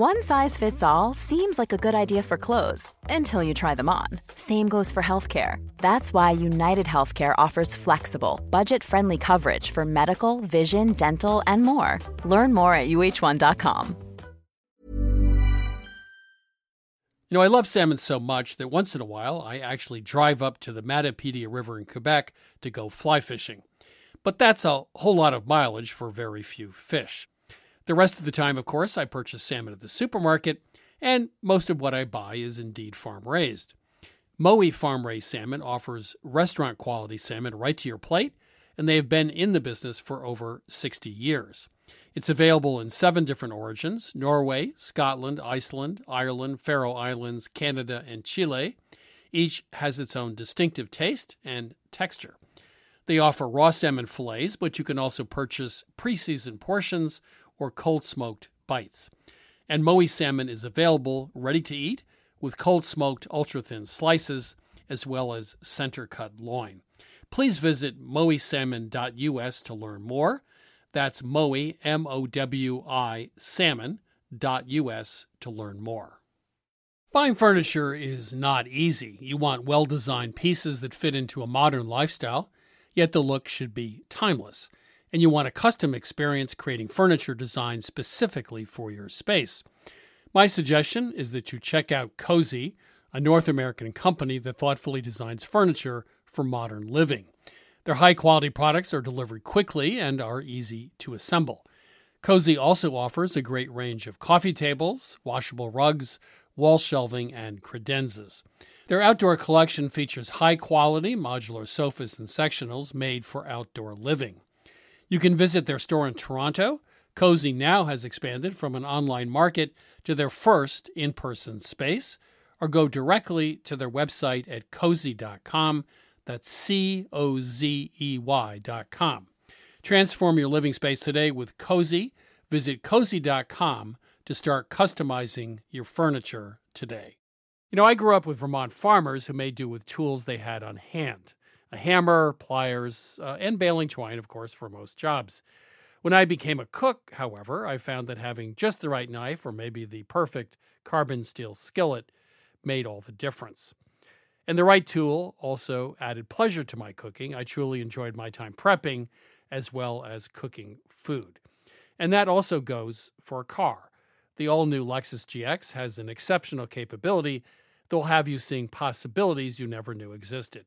One size fits all seems like a good idea for clothes until you try them on. Same goes for healthcare. That's why United Healthcare offers flexible, budget friendly coverage for medical, vision, dental, and more. Learn more at uh1.com. You know, I love salmon so much that once in a while I actually drive up to the Matapedia River in Quebec to go fly fishing. But that's a whole lot of mileage for very few fish. The rest of the time, of course, I purchase salmon at the supermarket, and most of what I buy is indeed farm raised. Mowi Farm Raised Salmon offers restaurant quality salmon right to your plate, and they have been in the business for over 60 years. It's available in seven different origins Norway, Scotland, Iceland, Ireland, Faroe Islands, Canada, and Chile. Each has its own distinctive taste and texture. They offer raw salmon fillets, but you can also purchase pre seasoned portions or cold smoked bites. And Mowi salmon is available ready to eat with cold smoked ultra thin slices as well as center cut loin. Please visit mowisalmon.us to learn more. That's Mowi, M O W I, salmon.us to learn more. Buying furniture is not easy. You want well designed pieces that fit into a modern lifestyle, yet the look should be timeless and you want a custom experience creating furniture designed specifically for your space. My suggestion is that you check out Cozey, a North American company that thoughtfully designs furniture for modern living. Their high quality products are delivered quickly and are easy to assemble. Cozey also offers a great range of coffee tables, washable rugs, wall shelving, and credenzas. Their outdoor collection features high quality modular sofas and sectionals made for outdoor living. You can visit their store in Toronto. Cozey now has expanded from an online market to their first in person space, or go directly to their website at cozey.com. That's C O Z E Y.com. Transform your living space today with Cozey. Visit cozey.com to start customizing your furniture today. You know, I grew up with Vermont farmers who made do with tools they had on hand a hammer, pliers, uh, and baling twine, of course, for most jobs. When I became a cook, however, I found that having just the right knife or maybe the perfect carbon steel skillet made all the difference. And the right tool also added pleasure to my cooking. I truly enjoyed my time prepping as well as cooking food. And that also goes for a car. The all new Lexus GX has an exceptional capability that will have you seeing possibilities you never knew existed.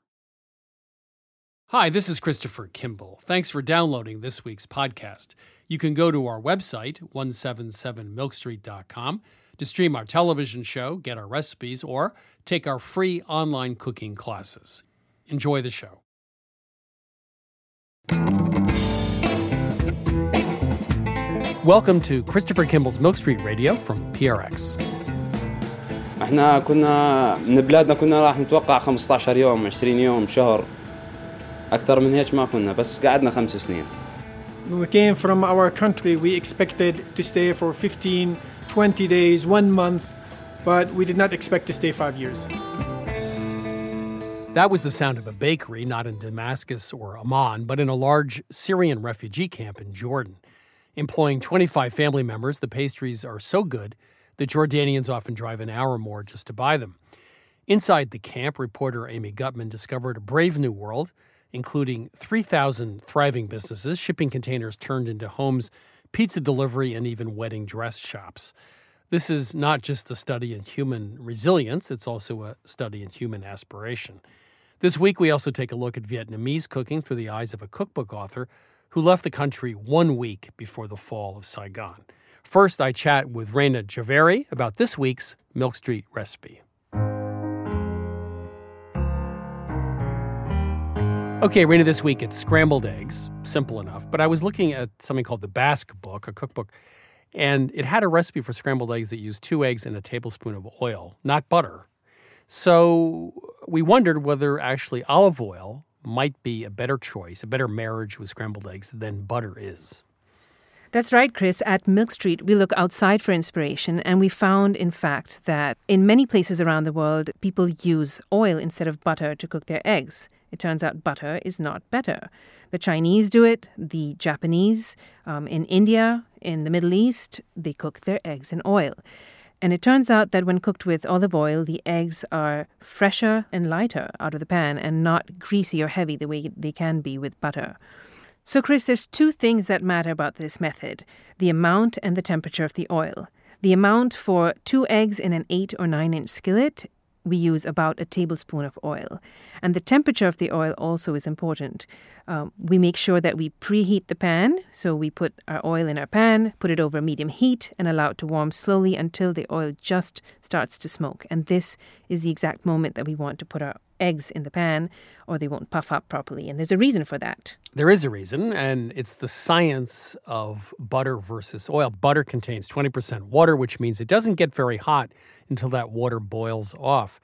Hi, this is Christopher Kimball. Thanks for downloading this week's podcast. You can go to our website, 177milkstreet.com, to stream our television show, get our recipes, or take our free online cooking classes. Enjoy the show. Welcome to Christopher Kimball's Milk Street Radio from PRX. احنا كنا من بلادنا كنا راح نتوقع 15 يوم 20 يوم شهر اكثر من هيك ما كنا بس قعدنا خمس سنين When we came from our country, we expected to stay for 15, 20 days, one month, but we did not expect to stay five years. That was the sound of a bakery, not in Damascus or Amman, but in a large Syrian refugee camp in Jordan. Employing 25 family members, the pastries are so good that Jordanians often drive an hour or more just to buy them. Inside the camp, reporter Amy Gutman discovered a brave new world including 3,000 thriving businesses, shipping containers turned into homes, pizza delivery, and even wedding dress shops. This is not just a study in human resilience, it's also a study in human aspiration. This week, we also take a look at Vietnamese cooking through the eyes of a cookbook author who left the country one week before the fall of Saigon. First, I chat with Rayna Jhaveri about this week's Milk Street recipe. Okay, Rayna, this week it's scrambled eggs. Simple enough. But I was looking at something called the Basque Book, a cookbook, and it had a recipe for scrambled eggs that used two eggs and a tablespoon of oil, not butter. So we wondered whether actually olive oil might be a better choice, a better marriage with scrambled eggs than butter is. That's right, Chris. At Milk Street, we look outside for inspiration, and we found, in fact, that in many places around the world, people use oil instead of butter to cook their eggs. It turns out butter is not better. The Chinese do it, the Japanese, um, in India, in the Middle East, they cook their eggs in oil. And it turns out that when cooked with olive oil, the eggs are fresher and lighter out of the pan and not greasy or heavy the way they can be with butter. So, Chris, there's two things that matter about this method the amount and the temperature of the oil. The amount for two eggs in an 8 or 9 inch skillet, we use about a tablespoon of oil. And the temperature of the oil also is important. Um, we make sure that we preheat the pan. So we put our oil in our pan, put it over medium heat, and allow it to warm slowly until the oil just starts to smoke. And this is the exact moment that we want to put our eggs in the pan or they won't puff up properly. And there's a reason for that. There is a reason, and it's the science of butter versus oil. Butter contains 20% water, which means it doesn't get very hot until that water boils off.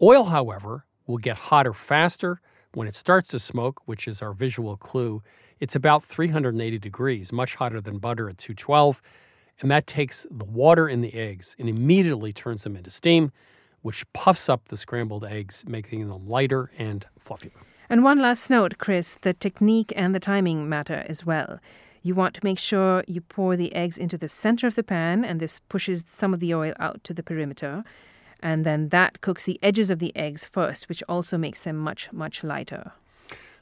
Oil, however, will get hotter faster when it starts to smoke, which is our visual clue. It's about 380 degrees, much hotter than butter at 212. And that takes the water in the eggs and immediately turns them into steam which puffs up the scrambled eggs, making them lighter and fluffier. And one last note, Chris the technique and the timing matter as well. You want to make sure you pour the eggs into the center of the pan, and this pushes some of the oil out to the perimeter. And then that cooks the edges of the eggs first, which also makes them much, much lighter.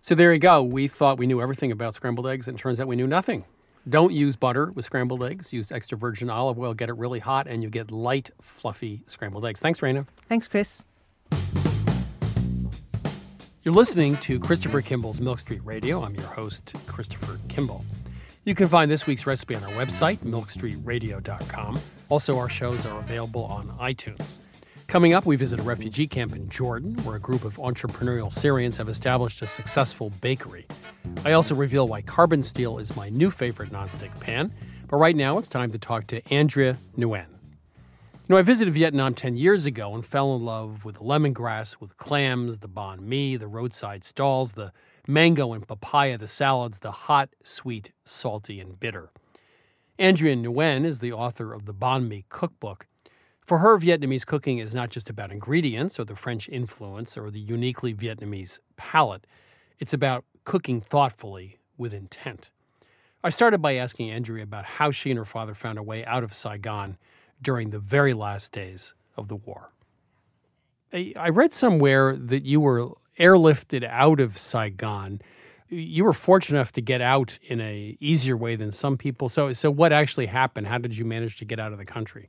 So there you go. We thought we knew everything about scrambled eggs, and it turns out we knew nothing. Don't use butter with scrambled eggs. Use extra virgin olive oil. Get it really hot, and you get light, fluffy scrambled eggs. Thanks, Rayna. Thanks, Chris. You're listening to Christopher Kimball's Milk Street Radio. I'm your host, Christopher Kimball. You can find this week's recipe on our website, milkstreetradio.com. Also, our shows are available on iTunes. Coming up, we visit a refugee camp in Jordan where a group of entrepreneurial Syrians have established a successful bakery. I also reveal why carbon steel is my new favorite nonstick pan. But right now, it's time to talk to Andrea Nguyen. You know, I visited Vietnam 10 years ago and fell in love with the lemongrass, with clams, the banh mi, the roadside stalls, the mango and papaya, the salads, the hot, sweet, salty, and bitter. Andrea Nguyen is the author of the Banh Mi Cookbook, for her, Vietnamese cooking is not just about ingredients or the French influence or the uniquely Vietnamese palate. It's about cooking thoughtfully with intent. I started by asking Andrea about how she and her father found a way out of Saigon during the very last days of the war. I read somewhere that you were airlifted out of Saigon. You were fortunate enough to get out in a easier way than some people. So, so what actually happened? How did you manage to get out of the country?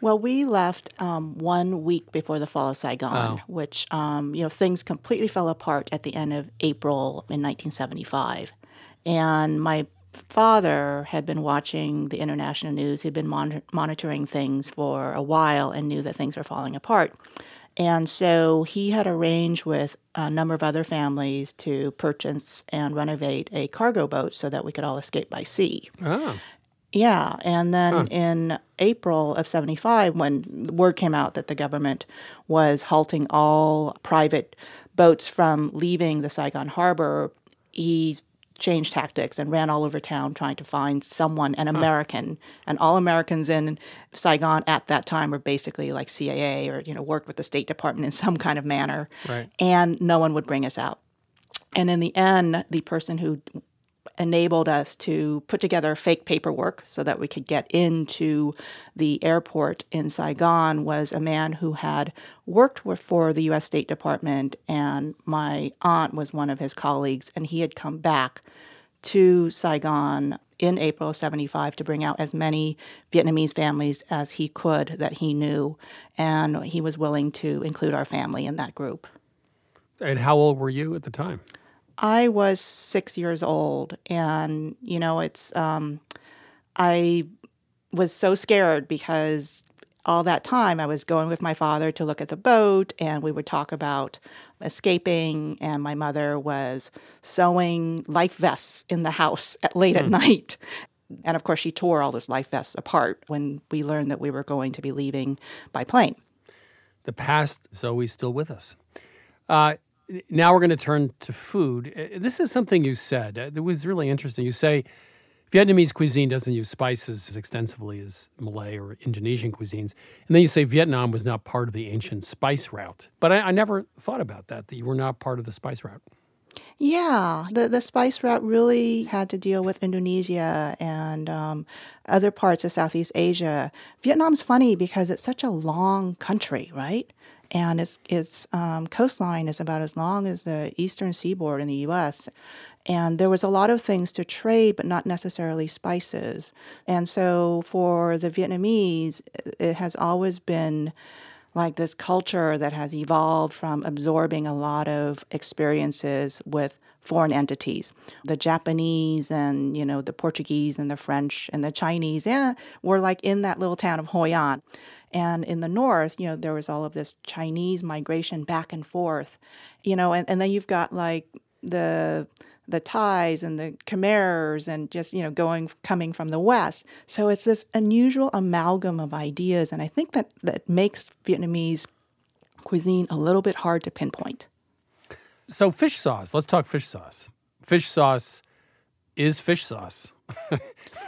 Well, we left um, one week before the fall of Saigon, which, um, you know, things completely fell apart at the end of April in 1975. And my father had been watching the international news. He'd been mon- monitoring things for a while and knew that things were falling apart. And so he had arranged with a number of other families to purchase and renovate a cargo boat so that we could all escape by sea. Oh. Yeah, and then huh. in April of 75 when word came out that the government was halting all private boats from leaving the Saigon harbor, he changed tactics and ran all over town trying to find someone, an American. And all Americans in Saigon at that time were basically like CIA or, you know, worked with the State Department in some kind of manner. Right. And no one would bring us out. And in the end, the person who enabled us to put together fake paperwork so that we could get into the airport in Saigon was a man who had worked for the US State Department, and my aunt was one of his colleagues, and he had come back to Saigon in April of 75 to bring out as many Vietnamese families as he could that he knew, and he was willing to include our family in that group. And how old were you at the time? I was six years old, and you know, it's um, I was so scared because all that time I was going with my father to look at the boat, and we would talk about escaping. And my mother was sewing life vests in the house at late mm. at hmm. night. And of course, she tore all those life vests apart when we learned that we were going to be leaving by plane. The past is always still with us. Uh, now we're going to turn to food. Uh, This is something you said. that was really interesting. You say Vietnamese cuisine doesn't use spices as extensively as Malay or Indonesian cuisines. And then you say Vietnam was not part of the ancient spice route. But I, I never thought about that, that you were not part of the spice route. Yeah, the the spice route really had to deal with Indonesia and um, other parts of Southeast Asia. Vietnam's funny because it's such a long country, right? And its its um, coastline is about as long as the eastern seaboard in the U.S. And there was a lot of things to trade, but not necessarily spices. And so for the Vietnamese, it has always been like this culture that has evolved from absorbing a lot of experiences with foreign entities. The Japanese and, you know, the Portuguese and the French and the Chinese yeah, were like in that little town of Hoi An. And in the north, you know, there was all of this Chinese migration back and forth, you know, and, and then you've got like the the Thais and the Khmers and just, you know, going coming from the West. So it's this unusual amalgam of ideas. And I think that that makes Vietnamese cuisine a little bit hard to pinpoint. So, fish sauce, let's talk fish sauce. Fish sauce is fish sauce.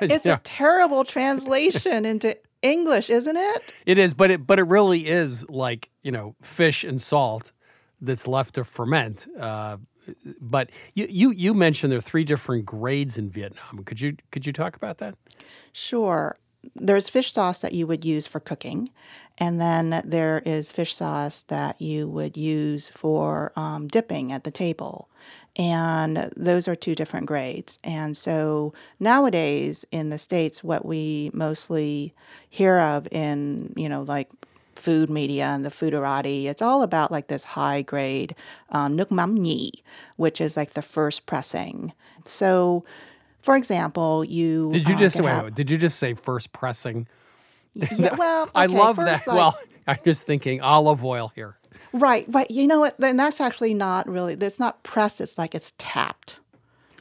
It's Yeah. a terrible translation into English, isn't it? It is, but it but it really is like you know fish and salt that's left to ferment. Uh, but you, you you mentioned there are three different grades in Vietnam. Could you could you talk about that? Sure. There's fish sauce that you would use for cooking, and then there is fish sauce that you would use for um, dipping at the table. And those are two different grades. And so nowadays in the States, what we mostly hear of in, you know, like food media and the foodorati, it's all about like this high grade um, which is like the first pressing. So, for example, you Did you uh, just wait, have- wait, Did you just say first pressing? yeah, well, I love first, that. like- well, I'm just thinking olive oil here. Right, right. You know what? Then that's actually not really. It's not pressed. It's like it's tapped.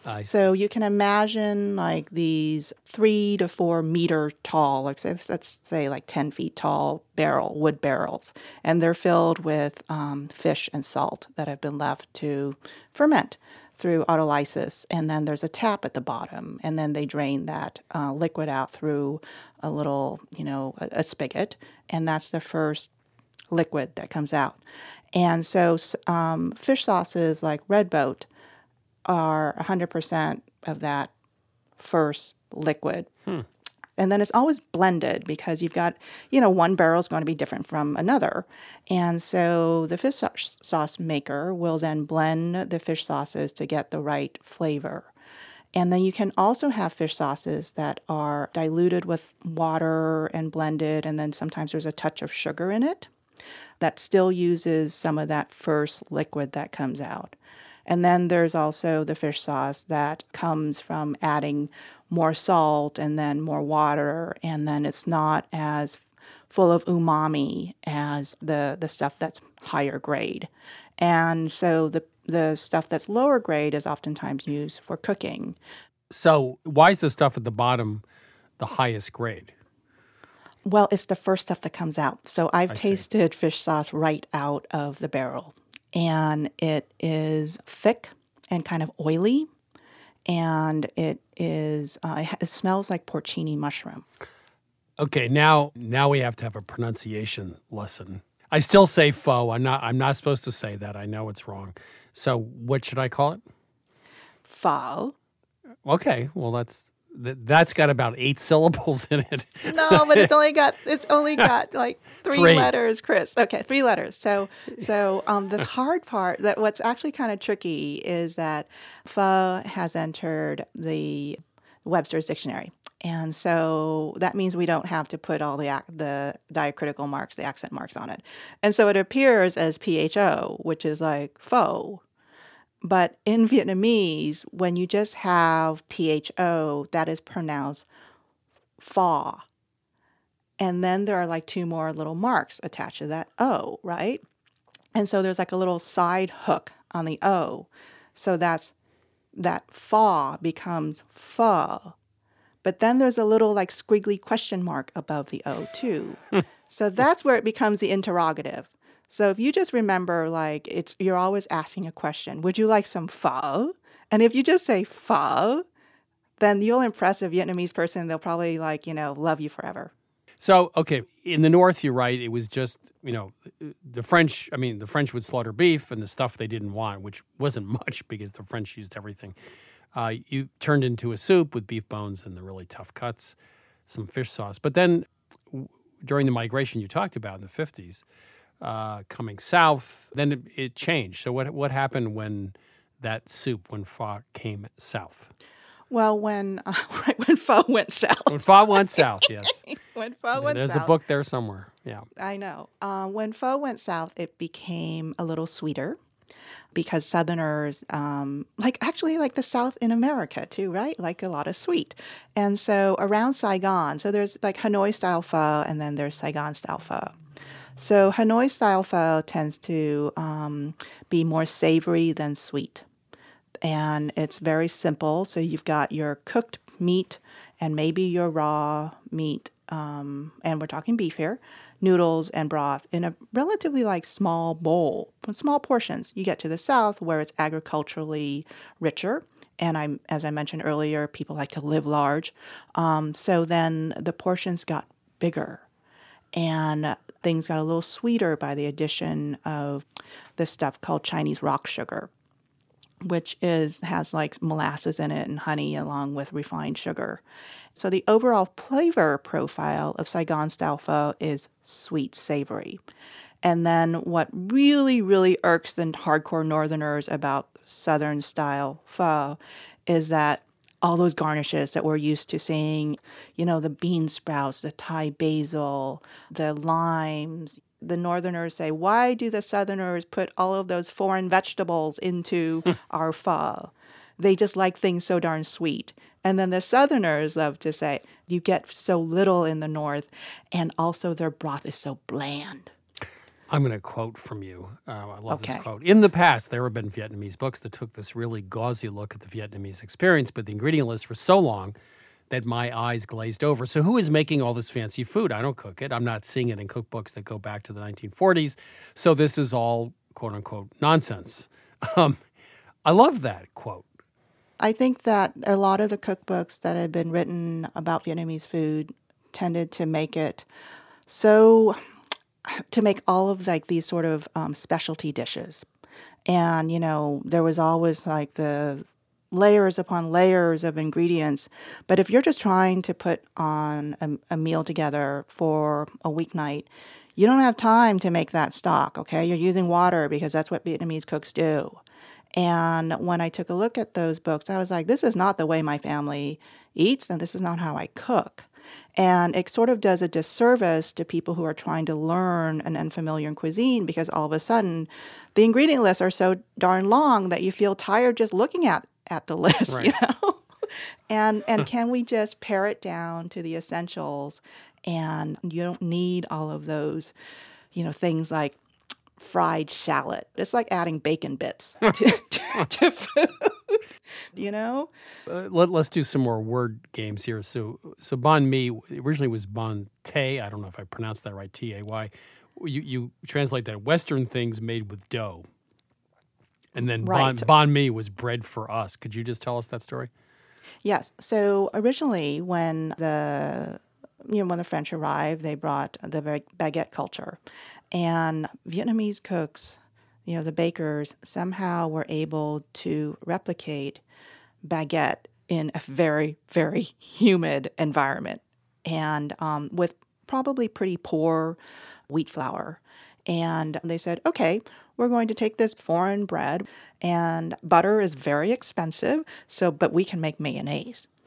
I see. So you can imagine like these three to four meter tall, like say, let's say like ten feet tall barrel wood barrels, and they're filled with um, fish and salt that have been left to ferment through autolysis, and then there's a tap at the bottom, and then they drain that uh, liquid out through a little, you know, a, a spigot, and that's the first liquid that comes out. And so um, fish sauces like Red Boat are 100% of that first liquid. And then it's always blended because you've got, you know, one barrel is going to be different from another. And so the fish sau- sauce maker will then blend the fish sauces to get the right flavor. And then you can also have fish sauces that are diluted with water and blended, and then sometimes there's a touch of sugar in it that still uses some of that first liquid that comes out. And then there's also the fish sauce that comes from adding more salt and then more water, and then it's not as full of umami as the, the stuff that's higher grade. And so the, the stuff that's lower grade is oftentimes used for cooking. So why is the stuff at the bottom the highest grade? Well, it's the first stuff that comes out. So I've tasted fish sauce right out of the barrel, and it is thick and kind of oily, and it is uh, it smells like porcini mushroom. Okay, now now we have to have a pronunciation lesson. I still say pho. I'm not I'm not supposed to say that. I know it's wrong. So what should I call it? Pho. Okay, well that's th- that's got about eight syllables in it. No, but it's only got it's only got like three, Three. letters, Chris. Okay, three letters. So so um, the hard part that what's actually kind of tricky is that pho has entered the Webster's dictionary. And so that means we don't have to put all the ac- the diacritical marks, the accent marks on it. And so it appears as PHO, which is like pho. But in Vietnamese, when you just have PHO, that is pronounced pho. And then there are like two more little marks attached to that O, right? And so there's like a little side hook on the O. So that's that fa becomes pho. But then there's a little like squiggly question mark above the O too. so that's where it becomes the interrogative. So if you just remember, like it's you're always asking a question. Would you like some pho? And if you just say pho, then you'll impress a Vietnamese person. They'll probably like you know love you forever. So, okay, in the North, you're right. It was just, you know, the French, I mean, the French would slaughter beef and the stuff they didn't want, which wasn't much because the French used everything. Uh, you turned into a soup with beef bones and the really tough cuts, some fish sauce. But then w- during the migration you talked about in the 50s, uh, coming south, then it, it changed. So, what, what happened when that soup, when pho came south? Well, when uh, right when pho went south. When pho went south, yes. when pho went There's south. There's a book there somewhere. Yeah. I know. Uh, when pho went south, it became a little sweeter because Southerners, um, like actually like the South in America too, right? Like a lot of sweet. And so around Saigon, so there's like Hanoi style pho and then there's Saigon style pho. So Hanoi style pho tends to um, be more savory than sweet. And it's very simple. So you've got your cooked meat and maybe your raw meat, um, and we're talking beef here, noodles and broth in a relatively like small bowl, small portions. You get to the south where it's agriculturally richer. And I, as I mentioned earlier, people like to live large. Um, so then the portions got bigger and things got a little sweeter by the addition of this stuff called Chinese rock sugar, which is has like molasses in it and honey along with refined sugar. So the overall flavor profile of Saigon style pho is sweet savory. And then what really, really irks the hardcore northerners about southern style pho is that all those garnishes that we're used to seeing, you know, the bean sprouts, the Thai basil, the limes. The northerners say, why do the southerners put all of those foreign vegetables into our pho? They just like things so darn sweet. And then the southerners love to say, you get so little in the north, and also their broth is so bland. I'm going to quote from you. Uh, I love Okay. this quote. In the past, there have been Vietnamese books that took this really gauzy look at the Vietnamese experience, but the ingredient lists were so long that my eyes glazed over. So, who is making all this fancy food? I don't cook it. I'm not seeing it in cookbooks that go back to the 1940s. So, this is all quote unquote nonsense. Um, I love that quote. I think that a lot of the cookbooks that had been written about Vietnamese food tended to make it so to make all of like these sort of um, specialty dishes, and you know there was always like the layers upon layers of ingredients. But if you're just trying to put on a, a meal together for a weeknight, you don't have time to make that stock. Okay, you're using water because that's what Vietnamese cooks do. And when I took a look at those books, I was like, this is not the way my family eats, and this is not how I cook. And it sort of does a disservice to people who are trying to learn an unfamiliar cuisine because all of a sudden the ingredient lists are so darn long that you feel tired just looking at, at the list, you know? and and can we just pare it down to the essentials and you don't need all of those, you know, things like fried shallot. It's like adding bacon bits to, to, to food. You know? Uh, let, us do some more word games here. So, so banh mi originally was bon tay. I don't know if I pronounced that right. T A Y. You you translate that Western things made with dough, and then Right. bon, banh mi was bread for us. Could you just tell us that story? Yes. So originally, when the you know when the French arrived, they brought the baguette culture, and Vietnamese cooks, you know, the bakers somehow were able to replicate baguette in a very very humid environment, and um, with probably pretty poor wheat flour. And they said, okay, we're going to take this foreign bread, and butter is very expensive, so but we can make mayonnaise.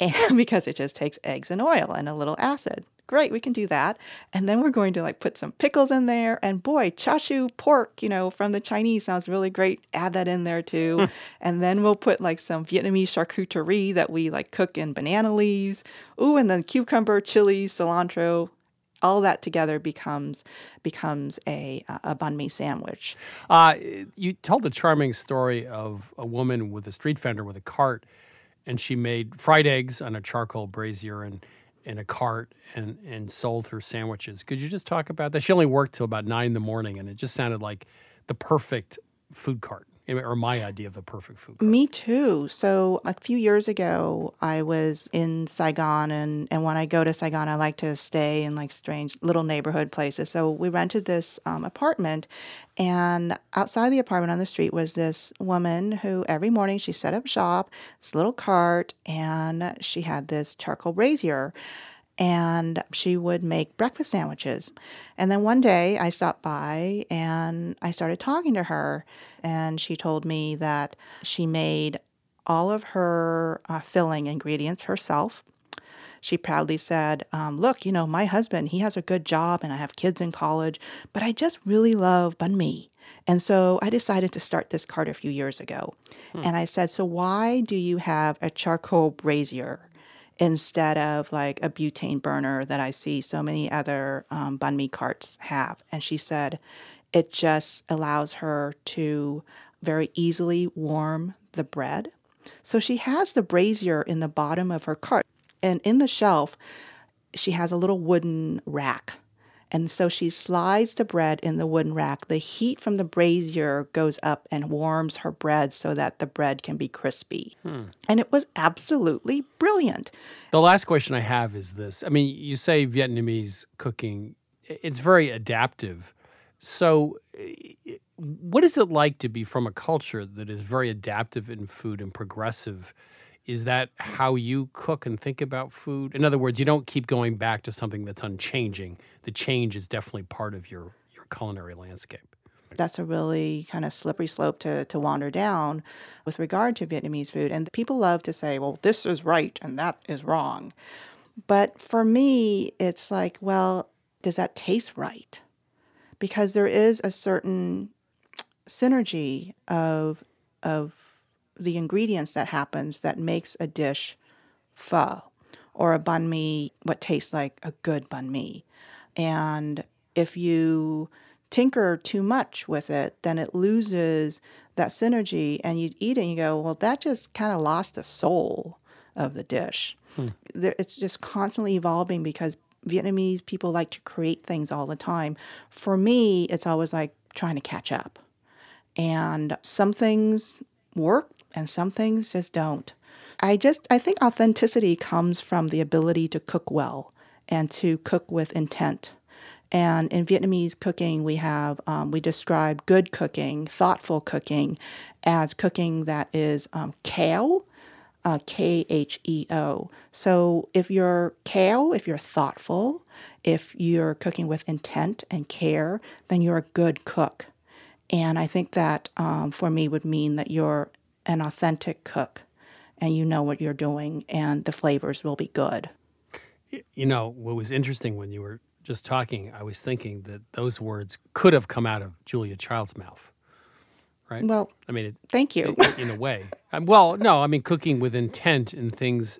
And because it just takes eggs and oil and a little acid. Great, we can do that. And then we're going to like put some pickles in there. And boy, chashu pork, you know, from the Chinese sounds really great. Add that in there too. and then we'll put like some Vietnamese charcuterie that we like cook in banana leaves. Ooh, and then cucumber, chili, cilantro, all that together becomes becomes a a banh mi sandwich. Uh, you told a charming story of a woman with a street vendor with a cart, and she made fried eggs on a charcoal brazier, and in a cart and, and sold her sandwiches. Could you just talk about that? She only worked till about nine in the morning, and it just sounded like the perfect food cart or my idea of the perfect food. Me too. So a few years ago, I was in Saigon, and and when I go to Saigon, I like to stay in like strange little neighborhood places. So we rented this um, apartment, and outside the apartment on the street was this woman who every morning she set up shop, this little cart, and she had this charcoal brazier and she would make breakfast sandwiches. And then one day I stopped by and I started talking to her and she told me that she made all of her uh, filling ingredients herself. She proudly said, um, Look, you know, my husband, he has a good job and I have kids in college, but I just really love banh mi. And so I decided to start this cart a few years ago. Hmm. And I said, So why do you have a charcoal brazier? Instead of like a butane burner that I see so many other um, banh carts have. And she said, it just allows her to very easily warm the bread. So she has the brazier in the bottom of her cart. And in the shelf, she has a little wooden rack. And so she slides the bread in the wooden rack. The heat from the brazier goes up and warms her bread so that the bread can be crispy. Hmm. And it was absolutely brilliant. The last question I have is this I mean, you say Vietnamese cooking, it's very adaptive. So, what is it like to be from a culture that is very adaptive in food and progressive? Is that how you cook and think about food? In other words, you don't keep going back to something that's unchanging. The change is definitely part of your, your culinary landscape. That's a really kind of slippery slope to, to wander down with regard to Vietnamese food. And people love to say, well, this is right and that is wrong. But for me, it's like, well, does that taste right? because there is a certain synergy of of the ingredients that happens that makes a dish pho or a banh mi what tastes like a good banh mi. And if you tinker too much with it, then it loses that synergy and you eat it and you go, well, that just kind of lost the soul of the dish. Hmm. It's just constantly evolving because Vietnamese people like to create things all the time. For me, it's always like trying to catch up. And some things work and some things just don't. I just I think authenticity comes from the ability to cook well and to cook with intent. And in Vietnamese cooking, we have um, we describe good cooking, thoughtful cooking, as cooking that is um, kheo, uh, K H E O. So if you're kheo, if you're thoughtful, if you're cooking with intent and care, then you're a good cook. And I think that um, for me would mean that you're an authentic cook and you know what you're doing and the flavors will be good. You know, what was interesting when you were just talking, I was thinking that those words could have come out of Julia Child's mouth right? Well, I mean, it, thank you. In, in a way, um, well, no, I mean, cooking with intent and things.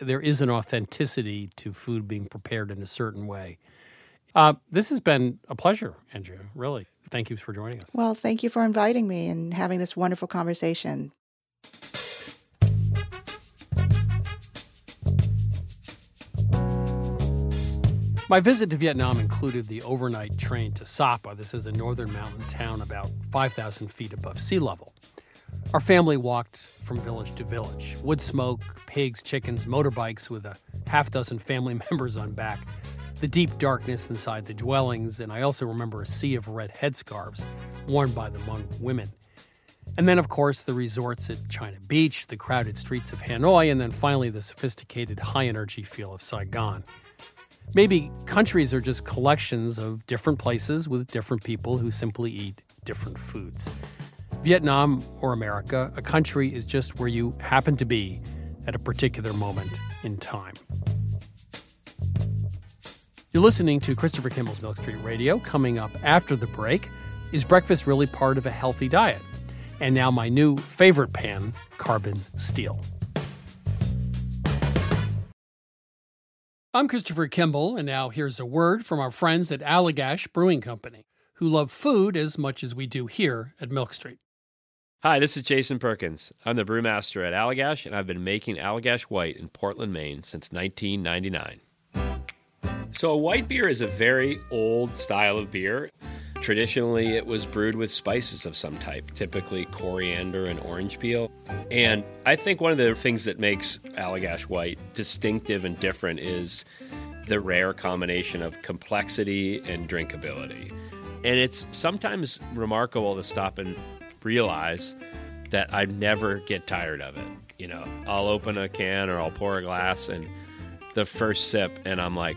There is an authenticity to food being prepared in a certain way. Uh, this has been a pleasure, Andrea. Really, thank you for joining us. Well, thank you for inviting me and having this wonderful conversation. My visit to Vietnam included the overnight train to Sapa. This is a northern mountain town about 5,000 feet above sea level. Our family walked from village to village wood smoke, pigs, chickens, motorbikes with a half dozen family members on back, the deep darkness inside the dwellings, and I also remember a sea of red headscarves worn by the Hmong women. And then, of course, the resorts at China Beach, the crowded streets of Hanoi, and then finally the sophisticated high energy feel of Saigon. Maybe countries are just collections of different places with different people who simply eat different foods. Vietnam or America, a country is just where you happen to be at a particular moment in time. You're listening to Christopher Kimball's Milk Street Radio. Coming up after the break, is breakfast really part of a healthy diet? And now, my new favorite pan, carbon steel. I'm Christopher Kimball, and now here's a word from our friends at Allagash Brewing Company, who love food as much as we do here at Milk Street. Hi, this is Jason Perkins. I'm the brewmaster at Allagash, and I've been making Allagash White in Portland, Maine since 1999. So, a white beer is a very old style of beer. Traditionally, it was brewed with spices of some type, typically coriander and orange peel. And I think one of the things that makes Allagash White distinctive and different is the rare combination of complexity and drinkability. And it's sometimes remarkable to stop and realize that I never get tired of it. You know, I'll open a can or I'll pour a glass and the first sip, and I'm like,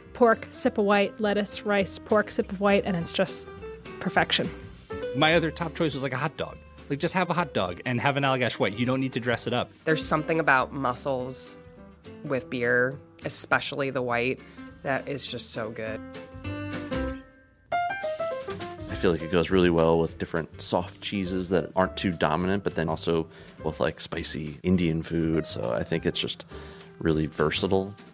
pork, sip of white, lettuce, rice, pork, sip of white, and it's just perfection. My other top choice was like a hot dog. Like just have a hot dog and have an Allagash White. You don't need to dress it up. There's something about mussels with beer, especially the white, that is just so good. I feel like it goes really well with different soft cheeses that aren't too dominant, but then also with like spicy Indian food. So I think it's just really versatile.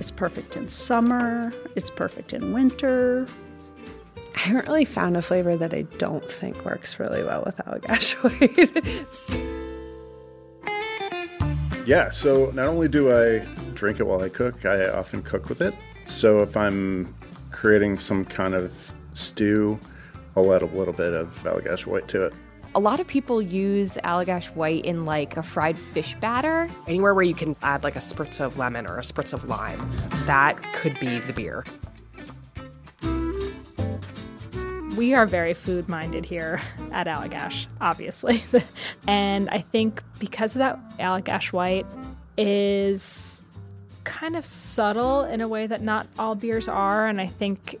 It's perfect in summer. It's perfect in winter. I haven't really found a flavor that I don't think works really well with Allagash White. Yeah, so not only do I drink it while I cook, I often cook with it. So if I'm creating some kind of stew, I'll add a little bit of Allagash White to it. A lot of people use Allagash White in like a fried fish batter. Anywhere where you can add like a spritz of lemon or a spritz of lime, that could be the beer. We are very food minded here at Allagash, obviously. and I think because of that, Allagash White is kind of subtle in a way that not all beers are. And I think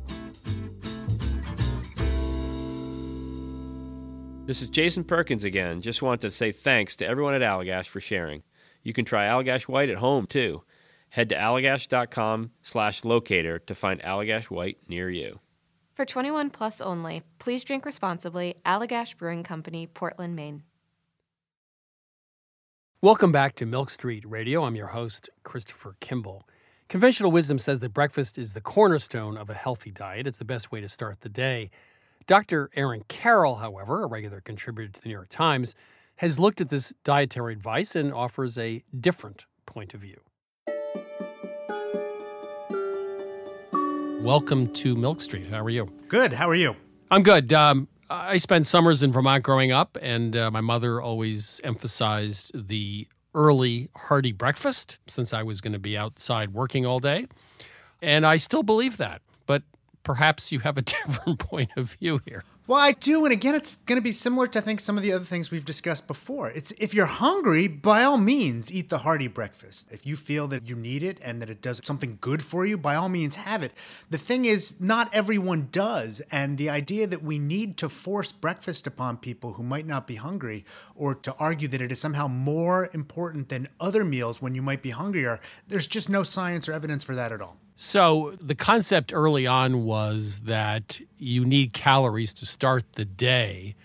This is Jason Perkins again. Just want to say thanks to everyone at Allagash for sharing. You can try Allagash White at home too. Head to allagash.com slash locator to find Allagash White near you. For 21 plus only, please drink responsibly. Allagash Brewing Company, Portland, Maine. Welcome back to Milk Street Radio. I'm your host, Christopher Kimball. Conventional wisdom says that breakfast is the cornerstone of a healthy diet. It's the best way to start the day. Dr. Aaron Carroll, however, a regular contributor to the New York Times, has looked at this dietary advice and offers a different point of view. Welcome to Milk Street. How are you? Good. How are you? I'm good. Um, I spent summers in Vermont growing up, and uh, my mother always emphasized the early, hearty breakfast since I was going to be outside working all day. And I still believe that. Perhaps you have a different point of view here. Well, I do, and again, it's going to be similar to I think some of the other things we've discussed before. It's if you're hungry, by all means, eat the hearty breakfast. If you feel that you need it and that it does something good for you, by all means, have it. The thing is, not everyone does, and the idea that we need to force breakfast upon people who might not be hungry, or to argue that it is somehow more important than other meals when you might be hungrier, there's just no science or evidence for that at all. So the concept early on was that you need calories to start the day.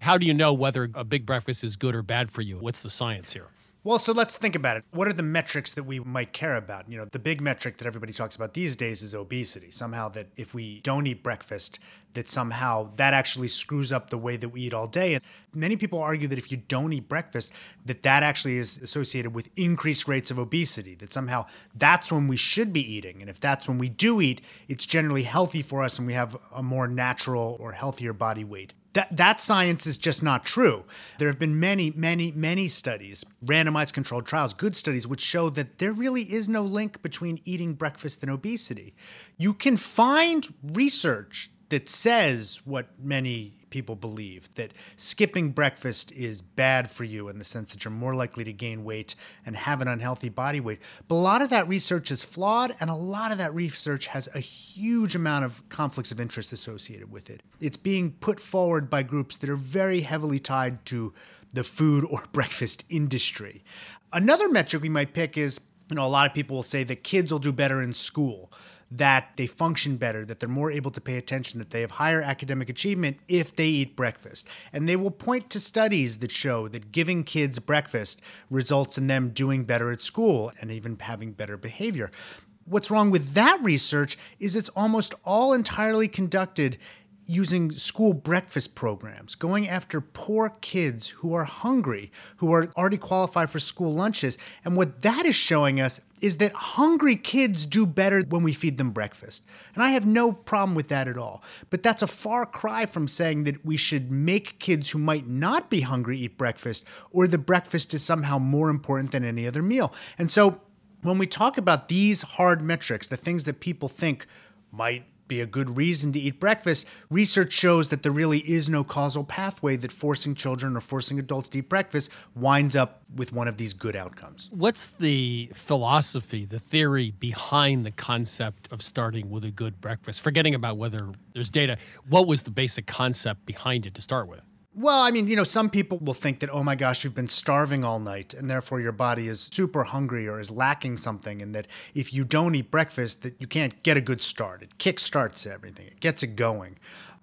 How do you know whether a big breakfast is good or bad for you? What's the science here? Well, so let's think about it. What are the metrics that we might care about? You know, the big metric that everybody talks about these days is obesity. Somehow that if we don't eat breakfast, that somehow that actually screws up the way that we eat all day. And many people argue that if you don't eat breakfast, that that actually is associated with increased rates of obesity, that somehow that's when we should be eating. And if that's when we do eat, it's generally healthy for us and we have a more natural or healthier body weight. That, that science is just not true. There have been many, many, many studies, randomized controlled trials, good studies, which show that there really is no link between eating breakfast and obesity. You can find research that says what many people believe that skipping breakfast is bad for you in the sense that you're more likely to gain weight and have an unhealthy body weight. But a lot of that research is flawed, and a lot of that research has a huge amount of conflicts of interest associated with it. It's being put forward by groups that are very heavily tied to the food or breakfast industry. Another metric we might pick is you know, a lot of people will say that kids will do better in school that they function better, that they're more able to pay attention, that they have higher academic achievement if they eat breakfast. And they will point to studies that show that giving kids breakfast results in them doing better at school and even having better behavior. What's wrong with that research is it's almost all entirely conducted using school breakfast programs, going after poor kids who are hungry, who are already qualified for school lunches. And what that is showing us is that hungry kids do better when we feed them breakfast. And I have no problem with that at all. But that's a far cry from saying that we should make kids who might not be hungry eat breakfast or the breakfast is somehow more important than any other meal. And so when we talk about these hard metrics, the things that people think might be a good reason to eat breakfast, research shows that there really is no causal pathway that forcing children or forcing adults to eat breakfast winds up with one of these good outcomes. What's the philosophy, the theory behind the concept of starting with a good breakfast? Forgetting about whether there's data, what was the basic concept behind it to start with? Well, I mean, you know, some people will think that, oh my gosh, you've been starving all night and therefore your body is super hungry or is lacking something. And that if you don't eat breakfast, that you can't get a good start. It kickstarts everything, it gets it going.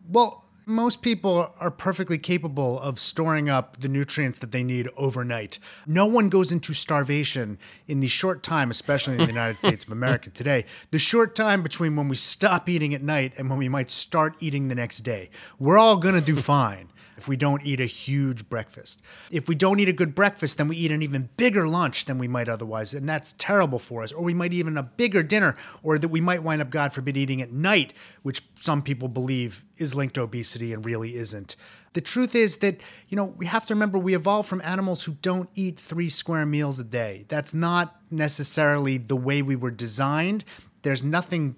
Well, most people are perfectly capable of storing up the nutrients that they need overnight. No one goes into starvation in the short time, especially in the United States of America today, the short time between when we stop eating at night and when we might start eating the next day. We're all going to do fine if we don't eat a huge breakfast. If we don't eat a good breakfast, then we eat an even bigger lunch than we might otherwise, and that's terrible for us. Or we might even a bigger dinner, or that we might wind up, God forbid, eating at night, which some people believe is linked to obesity and really isn't. The truth is that, you know, we have to remember we evolved from animals who don't eat three square meals a day. That's not necessarily the way we were designed. There's nothing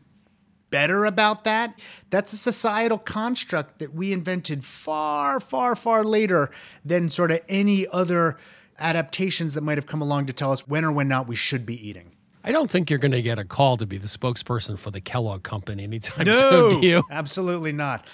better about that. That's a societal construct that we invented far, far, far later than sort of any other adaptations that might have come along to tell us when or when not we should be eating. I don't think you're going to get a call to be the spokesperson for the Kellogg Company anytime no, soon, do you? Absolutely not.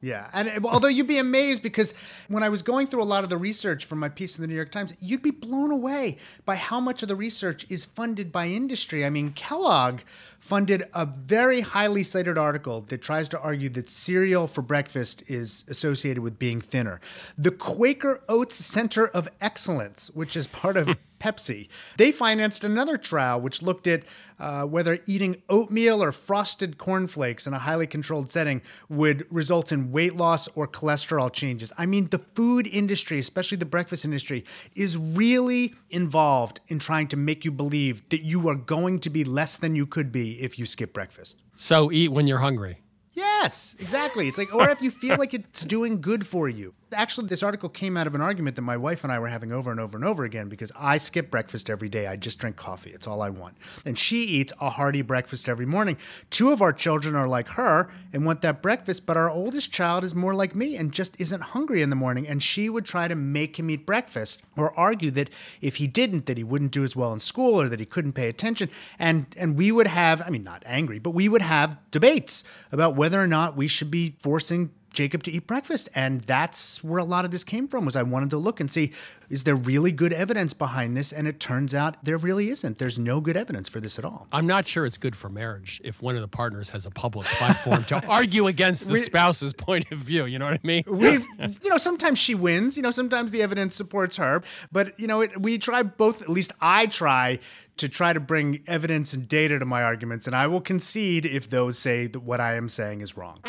Yeah, and although you'd be amazed because when I was going through a lot of the research for my piece in the New York Times, you'd be blown away by how much of the research is funded by industry. I mean, Kellogg funded a very highly cited article that tries to argue that cereal for breakfast is associated with being thinner. The Quaker Oats Center of Excellence, which is part of Pepsi, they financed another trial which looked at uh, whether eating oatmeal or frosted cornflakes in a highly controlled setting would result in weight loss or cholesterol changes. I mean, the food industry, especially the breakfast industry, is really involved in trying to make you believe that you are going to be less than you could be if you skip breakfast. So eat when you're hungry. Yes, exactly. It's like, or if you feel like it's doing good for you. Actually, this article came out of an argument that my wife and I were having over and over and over again because I skip breakfast every day. I just drink coffee. It's all I want. And she eats a hearty breakfast every morning. Two of our children are like her and want that breakfast, but our oldest child is more like me and just isn't hungry in the morning. And she would try to make him eat breakfast or argue that if he didn't, that he wouldn't do as well in school or that he couldn't pay attention. And and we would have, I mean, not angry, but we would have debates about whether or not we should be forcing Jacob to eat breakfast. And that's where a lot of this came from was I wanted to look and see, is there really good evidence behind this? And it turns out there really isn't. There's no good evidence for this at all. I'm not sure it's good for marriage if one of the partners has a public platform to argue against the We- spouse's point of view. You know what I mean? We've, you know, sometimes she wins. You know, sometimes the evidence supports her. But you know, it, we try both. At least I try to try to bring evidence and data to my arguments, and I will concede if those say that what I am saying is wrong.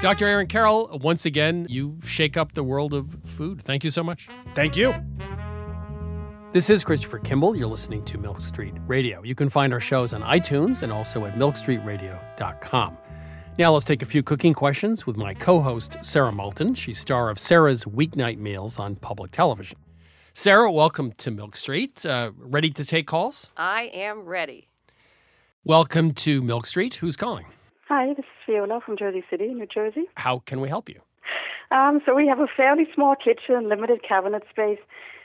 Dr. Aaron Carroll, once again, you shake up the world of food. Thank you so much. Thank you. This is Christopher Kimball. You're listening to Milk Street Radio. You can find our shows on iTunes and also at milkstreetradio.com. Now let's take a few cooking questions with my co-host Sara Moulton. She's star of Sara's Weeknight Meals on public television. Sara, welcome to Milk Street. Uh, ready to take calls? I am ready. Welcome to Milk Street. Who's calling? Hi, this is Fiona from Jersey City, New Jersey. How can we help you? Um, so we have a fairly small kitchen, limited cabinet space.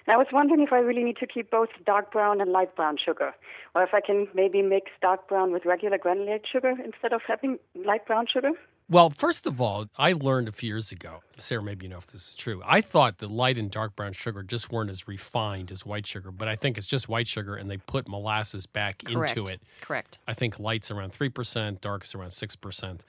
And I was wondering if I really need to keep both dark brown and light brown sugar, or if I can maybe mix dark brown with regular granulated sugar instead of having light brown sugar. Well, first of all, I learned a few years ago, Sara, maybe you know if this is true. I thought that light and dark brown sugar just weren't as refined as white sugar, but I think it's just white sugar and they put molasses back Correct. into it. Correct. I think light's around 3%, dark is around 6%.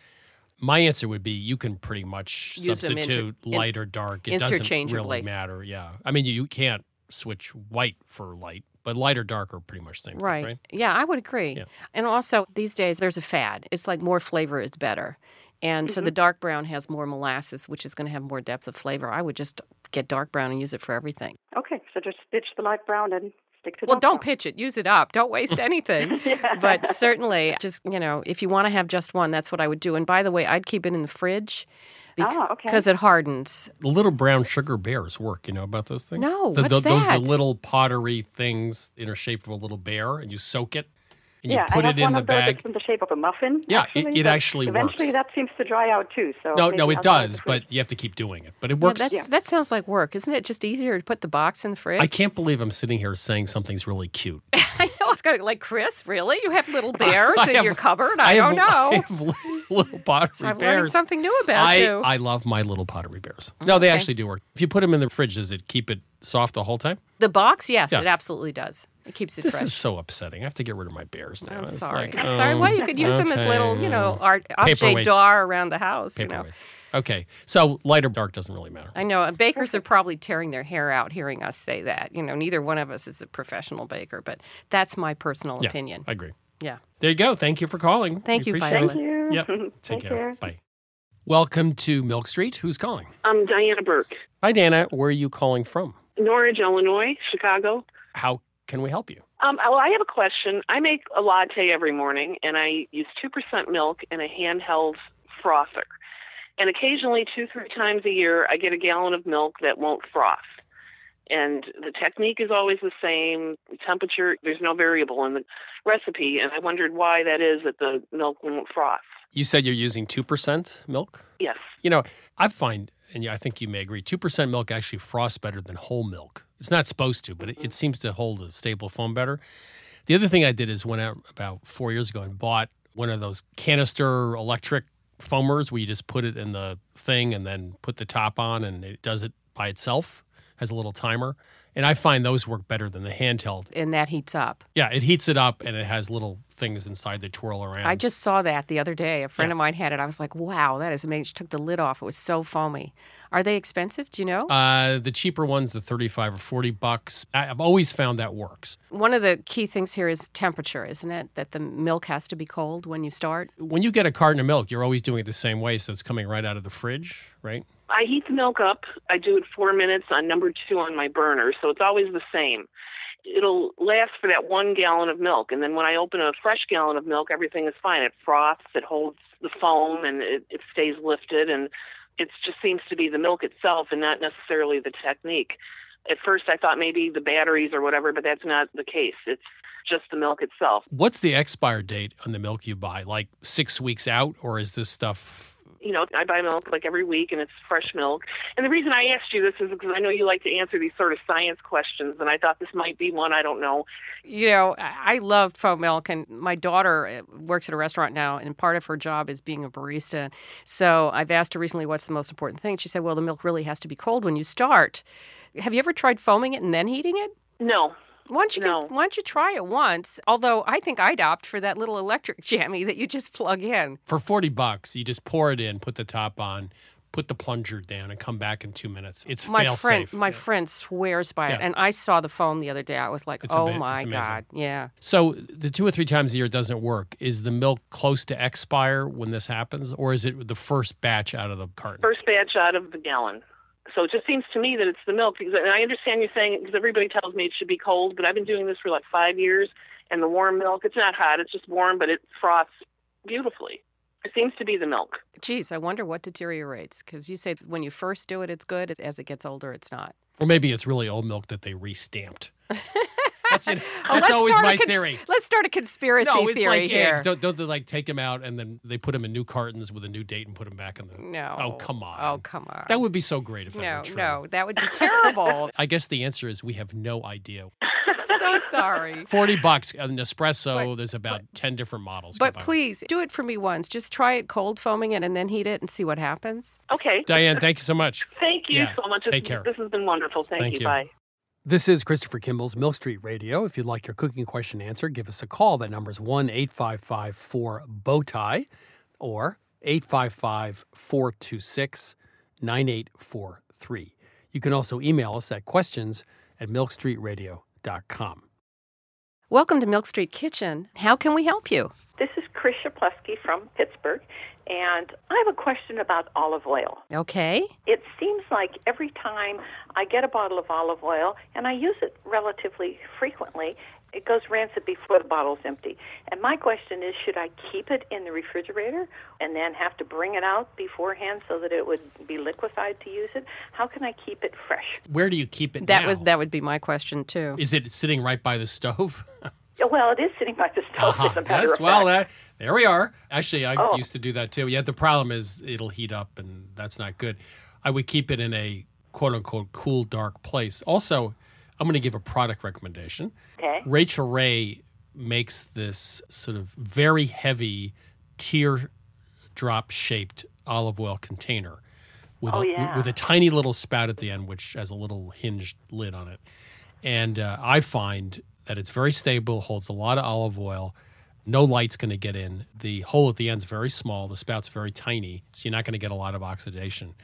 My answer would be you can pretty much Use them inter- substitute in- light or dark. It doesn't really interchangeably. matter. Yeah. I mean, you can't switch white for light, but light or dark are pretty much the same Right. thing, right? Yeah, I would agree. Yeah. And also, these days, there's a fad. It's like more flavor is better. And so the Mm-hmm. dark brown has more molasses, which is going to have more depth of flavor. I would just get dark brown and use it for everything. Okay, so just ditch the light brown and stick to Well, don't brown. pitch it. Use it up. Don't waste anything. But certainly, just, you know, if you want to have just one, that's what I would do. And by the way, I'd keep it in the fridge Ah, okay. because it hardens. The little brown sugar bears work. You know about those things? No, the, what's the- Those that? the little pottery things in a shape of a little bear, and you soak it and you yeah, put I have it in one the of those bag. that's in the shape of a muffin. Yeah, it- actually, it but actually Eventually, works. that seems to dry out too. So No, maybe no, I'll it does, but you have to keep doing it. But it Yeah, works. that's, That sounds like work. Isn't it just easier to put the box in the fridge? I can't believe I'm sitting here saying something's really cute. I know it's got like Chris. Really, you have little bears I in have- your cupboard? I I, have- don't know. I have li- little pottery I'm bears. learning something new about I, you. I love my little pottery bears. Oh, no, they Okay. actually do work. If you put them in the fridge, does it keep it soft the whole time? the box, yes, Yeah. it absolutely does. It keeps it This fresh. is so upsetting. I have to get rid of my bears now. I'm It's sorry. like, I'm sorry. oh, Well, you um, could use them as little, you know, um, art, object Paperweights. d'art around the house. You know. Okay, so light or dark doesn't really matter. I know bakers are probably tearing their hair out hearing us say that. You know, neither one of us is a professional baker, but that's my personal Yeah, opinion. I agree. Yeah. There you go. Thank you for calling. Thank We you, appreciate Viola. it. Thank you. Yep. Take Take care. care. Bye. Welcome to Milk Street. Who's calling? I'm Diana Burke, Hi, Dana. Where are you calling from? Norridge, Illinois, Chicago. How can we help you? Um, well, I have a question. I make a latte every morning, and I use 2% milk and a handheld frother. And occasionally, two, three times a year, I get a gallon of milk that won't froth. And the technique is always the same. The temperature, there's no variable in the recipe. And I wondered why that is that the milk won't froth. You said you're using 2% milk? Yes. You know, I find, and I think you may agree, 2% milk actually frosts better than whole milk. It's not supposed to, but it, it seems to hold a stable foam better. The other thing I did is went out about four years ago and bought one of those canister electric foamers where you just put it in the thing and then put the top on and it does it by itself, has a little timer. And I find those work better than the handheld. And that heats up. Yeah, it heats it up and it has little things inside that twirl around. I just saw that the other day. A friend of mine had it. I was like, wow, that is amazing. She took the lid off. It was so foamy. Are they expensive? Do you know? Uh, the cheaper ones, the 35 or 40 bucks. I- I've always found that works. One of the key things here is temperature, isn't it? That the milk has to be cold when you start. When you get a carton of milk, you're always doing it the same way, so it's coming right out of the fridge, right? I heat the milk up. I do it four minutes on number two on my burner, so it's always the same. It'll last for that one gallon of milk, and then when I open a fresh gallon of milk, everything is fine. It froths, it holds the foam, and it, it stays lifted. And it just seems to be the milk itself and not necessarily the technique. At first, I thought maybe the batteries or whatever, but that's not the case. It's just the milk itself. What's the expire date on the milk you buy? Like six weeks out, or is this stuff? You know, I buy milk like every week and it's fresh milk. And the reason I asked you this is because I know you like to answer these sort of science questions, and I thought this might be one. I don't know. You know, I love faux milk, and my daughter uh, works at a restaurant now, and part of her job is being a barista. So I've asked her recently, what's the most important thing? She said, well, the milk really has to be cold when you start. Have you ever tried foaming it and then heating it? No. Why don't you No. get- why don't you try it once? Although I think I'd opt for that little electric jammy that you just plug in. For 40 bucks, you just pour it in, put the top on, put the plunger down, and come back in two minutes. It's my fail friend, safe. my friend swears by it, and I saw the foam the other day. I was like, It's "Oh ama- my god, yeah." So the two or three times a year it doesn't work. Is the milk close to expire when this happens, or is it the first batch out of the carton? First batch out of the gallon. So it just seems to me that it's the milk because and I understand you're saying because everybody tells me it should be cold, but I've been doing this for like five years, and the warm milk it's not hot, it's just warm, but it froths beautifully. It seems to be the milk. Geez, I wonder what deteriorates because you say when you first do it, it's good. As it gets older, it's not. Or maybe it's really old milk that they restamped. That's, you know, Oh, that's always my cons- theory. Let's start a conspiracy No, it's theory like here. eggs. Don't, don't they like take them out and then they put them in new cartons with a new date and put them back in the? No. Oh come on. Oh come on. That would be so great if that no, were true. no, no, that would be terrible. I guess the answer is we have no idea. so sorry. Forty bucks an espresso. there's about ten different models. But Go buy one. please do it for me once. Just try it cold foaming it and then heat it and see what happens. Okay. Diane, thank you so much. Thank you Yeah, so much. take This- care. This has been wonderful. Thank, Thank you. you. Bye. This is Christopher Kimball's Milk Street Radio. If you'd like your cooking question answered, give us a call. That number is 1 855 4 Bowtie or 855 426 9843. You can also email us at questions at milkstreetradio.com. Welcome to Milk Street Kitchen. How can we help you? This is Chris Shaplesky from Pittsburgh, and I have a question about olive oil. Okay. It seems like every time I get a bottle of olive oil, and I use it relatively frequently, it goes rancid before the bottle's empty. And my question is should I keep it in the refrigerator and then have to bring it out beforehand so that it would be liquefied to use it? How can I keep it fresh? Where do you keep it That now? was that would be my question too. Is it sitting right by the stove? Well, it is sitting by the stove, Uh-huh. as a matter yes, well, that, there we are. Actually, I Oh. used to do that too. Yeah, the problem is it'll heat up, and that's not good. I would keep it in a quote unquote cool, dark place. Also, I'm going to give a product recommendation. Okay. Rachael Ray makes this sort of very heavy teardrop shaped olive oil container with, Oh, a, yeah. with a tiny little spout at the end, which has a little hinged lid on it. And uh, I find that it's very stable, holds a lot of olive oil. No light's going to get in. The hole at the end's very small. The spout's very tiny, so you're not going to get a lot of oxidation.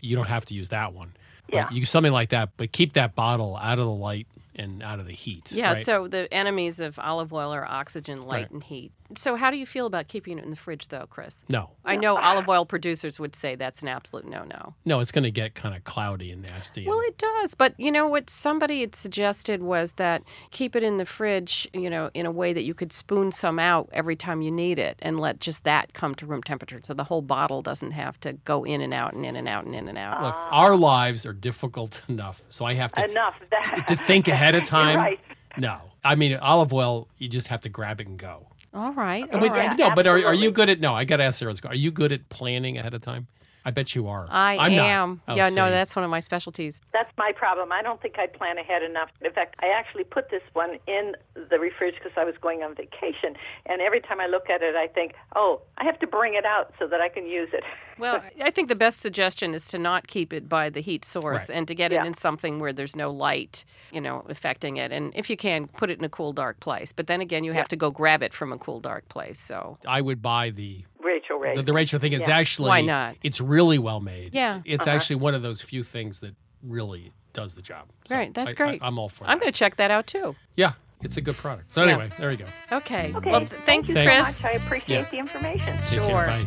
You don't have to use that one. But Yeah. you something like that, but keep that bottle out of the light and out of the heat. Yeah, right? so the enemies of olive oil are oxygen, light, Right. and heat. So how do you feel about keeping it in the fridge though, Chris? No. I know olive oil producers would say that's an absolute no-no. No, it's going to get kind of cloudy and nasty. Well, it does, but you know what somebody had suggested was that keep it in the fridge, you know, in a way that you could spoon some out every time you need it and let just that come to room temperature so the whole bottle doesn't have to go in and out and in and out and in and out. Look, our lives are difficult enough, so I have to Enough of that. to think ahead of You're time. right. No, I mean olive oil. You just have to grab it and go. All right. Uh, but, all right. no, but are, are you good at? No, I got to ask Sara. Are you good at planning ahead of time? I bet you are. I I'm not. am. Oh, yeah, no, that's one of my specialties. That's my problem. I don't think I plan ahead enough. In fact, I actually put this one in the refrige because I was going on vacation. And every time I look at it, I think, oh, I have to bring it out so that I can use it. Well, I think the best suggestion is to not keep it by the heat source Right. and to get Yeah. it in something where there's no light, you know, affecting it. And if you can, put it in a cool, dark place. But then again, you have to go grab it from a cool, dark place. So I would buy the Rachael Ray. the, the Rachael thing. It's Yeah. actually Why not? It's really well made. Yeah. it's Uh-huh. actually one of those few things that really does the job. So right, that's I- great. I, am all for it. I'm going to check that out too. Yeah, it's a good product. So Yeah. anyway, there you go. Okay. Okay. Well, th- thank you, Thanks. Chris. much. I appreciate Yeah. the information. Take care. Bye.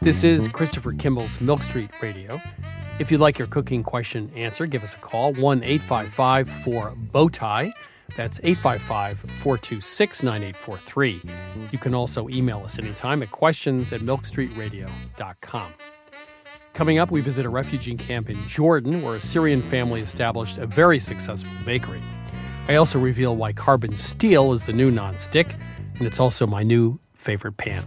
This is Christopher Kimball's Milk Street Radio. If you'd like your cooking question answered, give us a call 1 855 4 Bowtie That's 855 426 9843. You can also email us anytime at questions at milkstreetradio.com. Coming up, we visit a refugee camp in Jordan where a Syrian family established a very successful bakery. I also reveal why carbon steel is the new nonstick, and it's also my new favorite pan.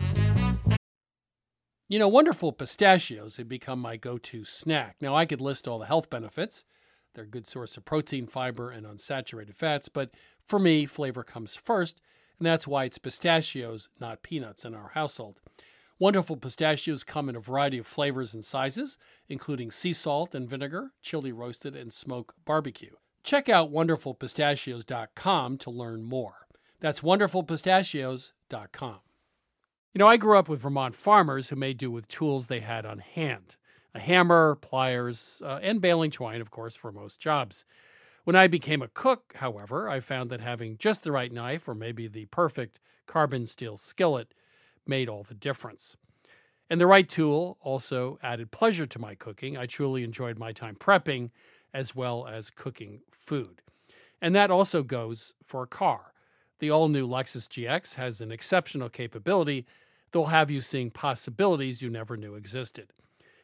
You know, wonderful pistachios have become my go to snack. Now, I could list all the health benefits. They're a good source of protein, fiber, and unsaturated fats, but for me, flavor comes first, and that's why it's pistachios, not peanuts, in our household. Wonderful pistachios come in a variety of flavors and sizes, including sea salt and vinegar, chili roasted, and smoke barbecue. Check out wonderfulpistachios.com to learn more. That's wonderfulpistachios.com. You know, I grew up with Vermont farmers who made do with tools they had on hand a hammer, pliers, uh, and baling twine, of course, for most jobs. When I became a cook, however, I found that having just the right knife or maybe the perfect carbon steel skillet made all the difference. And the right tool also added pleasure to my cooking. I truly enjoyed my time prepping as well as cooking food. And that also goes for a car. The all new Lexus GX has an exceptional capability that will have you seeing possibilities you never knew existed.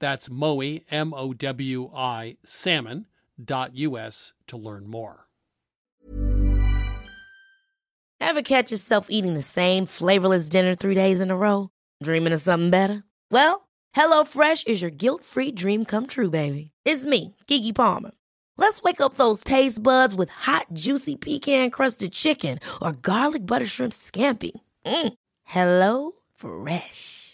That's Mowi, M O W I, salmon.us to learn more. Ever catch yourself eating the same flavorless dinner three days in a row? Dreaming of something better? Well, HelloFresh is your guilt free dream come true, baby. It's me, Keke Palmer. Let's wake up those taste buds with hot, juicy pecan crusted chicken or garlic butter shrimp scampi. Mm. Hello Fresh.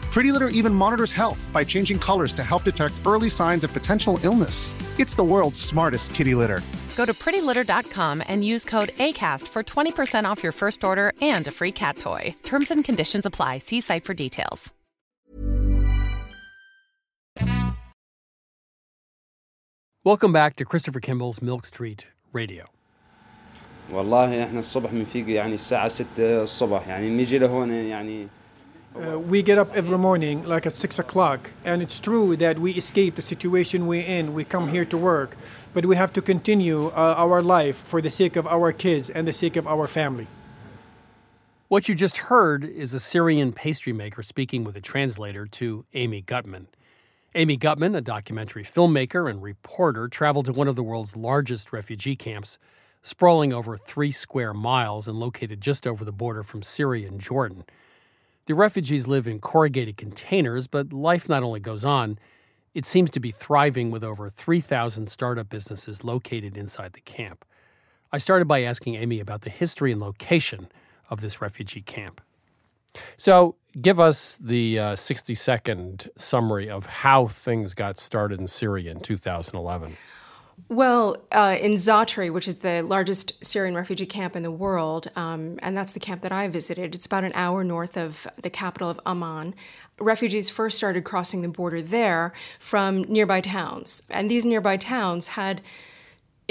Pretty Litter even monitors health by changing colors to help detect early signs of potential illness. It's the world's smartest kitty litter. Go to prettylitter.com and use code ACAST for 20% off your first order and a free cat toy. Terms and conditions apply. See site for details. Welcome back to Christopher Kimball's Milk Street Radio. والله احنا الصبح بنفيق يعني الساعة 6 الصبح يعني نيجي لهون يعني uh, we get up every morning like at 6 o'clock, and it's true that we escape the situation we're in. We come here to work, but we have to continue uh, our life for the sake of our kids and the sake of our family. What you just heard is a Syrian pastry maker speaking with a translator to Amy Gutman. Amy Gutman, a documentary filmmaker and reporter, traveled to one of the world's largest refugee camps, sprawling over three square miles and located just over the border from Syria and Jordan. The refugees live in corrugated containers, but life not only goes on, it seems to be thriving with over 3,000 startup businesses located inside the camp. I started by asking Amy about the history and location of this refugee camp. So, give us the uh, 60 second summary of how things got started in Syria in 2011. Well, uh, in Zaatari, which is the largest Syrian refugee camp in the world, um, and that's the camp that I visited, it's about an hour north of the capital of Amman. Refugees first started crossing the border there from nearby towns, and these nearby towns had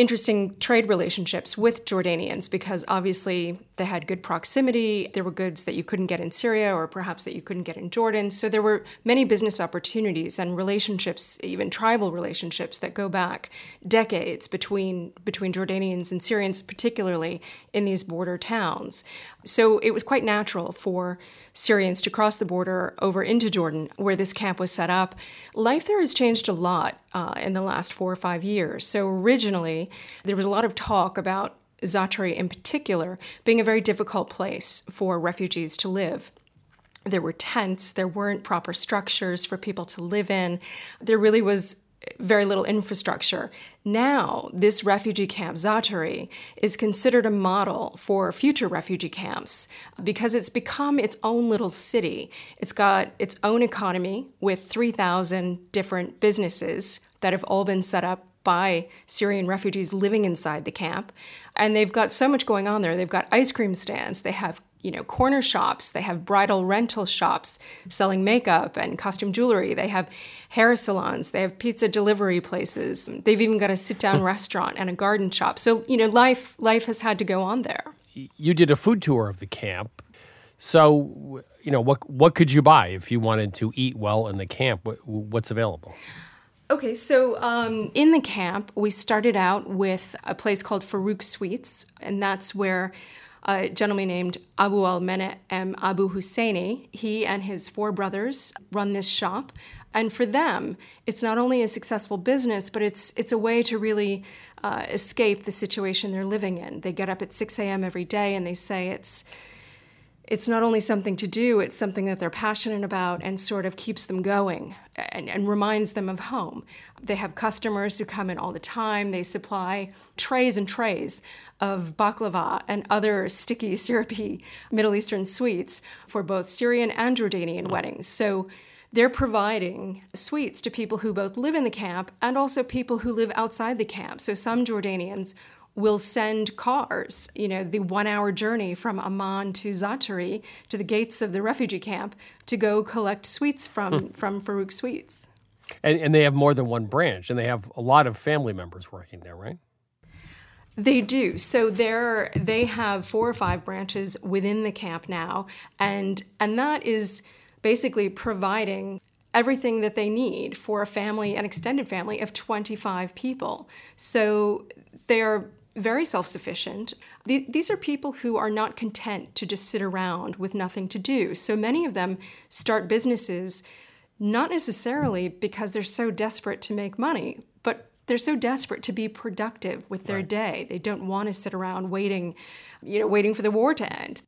interesting trade relationships with Jordanians because obviously they had good proximity. There were goods that you couldn't get in Syria or perhaps that you couldn't get in Jordan. So there were many business opportunities and relationships, even tribal relationships that go back decades between between Jordanians and Syrians, particularly in these border towns. So it was quite natural for Syrians to cross the border over into Jordan, where this camp was set up. Life there has changed a lot uh, in the last four or five years. So originally, there was a lot of talk about Zaatari in particular being a very difficult place for refugees to live. There were tents, there weren't proper structures for people to live in. There really was very little infrastructure. Now, this refugee camp, Zaatari, is considered a model for future refugee camps because it's become its own little city. It's got its own economy with 3,000 different businesses that have all been set up by Syrian refugees living inside the camp. And they've got so much going on there. They've got ice cream stands, they have you know, corner shops, they have bridal rental shops selling makeup and costume jewelry, they have hair salons, they have pizza delivery places. They've even got a sit-down restaurant and a garden shop. So, you know, life life has had to go on there. You did a food tour of the camp. So, you know, what what could you buy if you wanted to eat well in the camp? What, what's available? Okay, so um, in the camp, we started out with a place called Farouk Sweets, and that's where a gentleman named Abu al Mene M. Abu Husseini, he and his four brothers run this shop. And for them, it's not only a successful business, but it's it's a way to really uh, escape the situation they're living in. They get up at 6 a.m. every day, and they say it's it's not only something to do, it's something that they're passionate about and sort of keeps them going and, and, reminds them of home. They have customers who come in all the time. They supply trays and trays of baklava and other sticky, syrupy Middle Eastern sweets for both Syrian and Jordanian mm. weddings. So they're providing sweets to people who both live in the camp and also people who live outside the camp. So some Jordanians will send cars, you know, the one hour journey from Amman to Zaatari to the gates of the refugee camp to go collect sweets from, hmm. from Farouk Sweets. And, and they have more than one branch, and they have a lot of family members working there, right? They do. So they're they have four or five branches within the camp now, and and that is basically providing everything that they need for a family, an extended family of 25 people. So they're very self sufficient. These are people who are not content to just sit around with nothing to do. So many of them start businesses not necessarily because they're so desperate to make money, but they're so desperate to be productive with their right. day. They don't want to sit around waiting, you know, waiting for the war to end.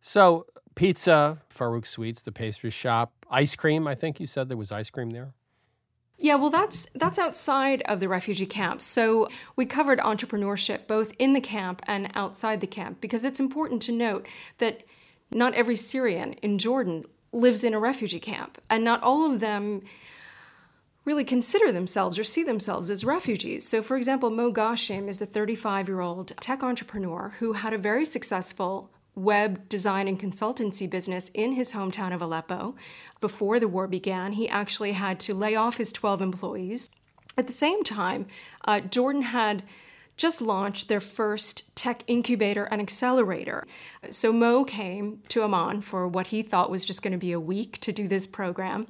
So pizza, Farouk Sweets, the pastry shop, ice cream. I think you said there was ice cream there. Yeah, well, that's that's outside of the refugee camp. So we covered entrepreneurship both in the camp and outside the camp because it's important to note that not every Syrian in Jordan lives in a refugee camp, and not all of them really consider themselves or see themselves as refugees. So, for example, Mo Ghashim is a 35 year old tech entrepreneur who had a very successful web design and consultancy business in his hometown of Aleppo. Before the war began, he actually had to lay off his 12 employees. At the same time, uh, Jordan had just launched their first tech incubator and accelerator. So Mo came to Amman for what he thought was just going to be a week to do this program.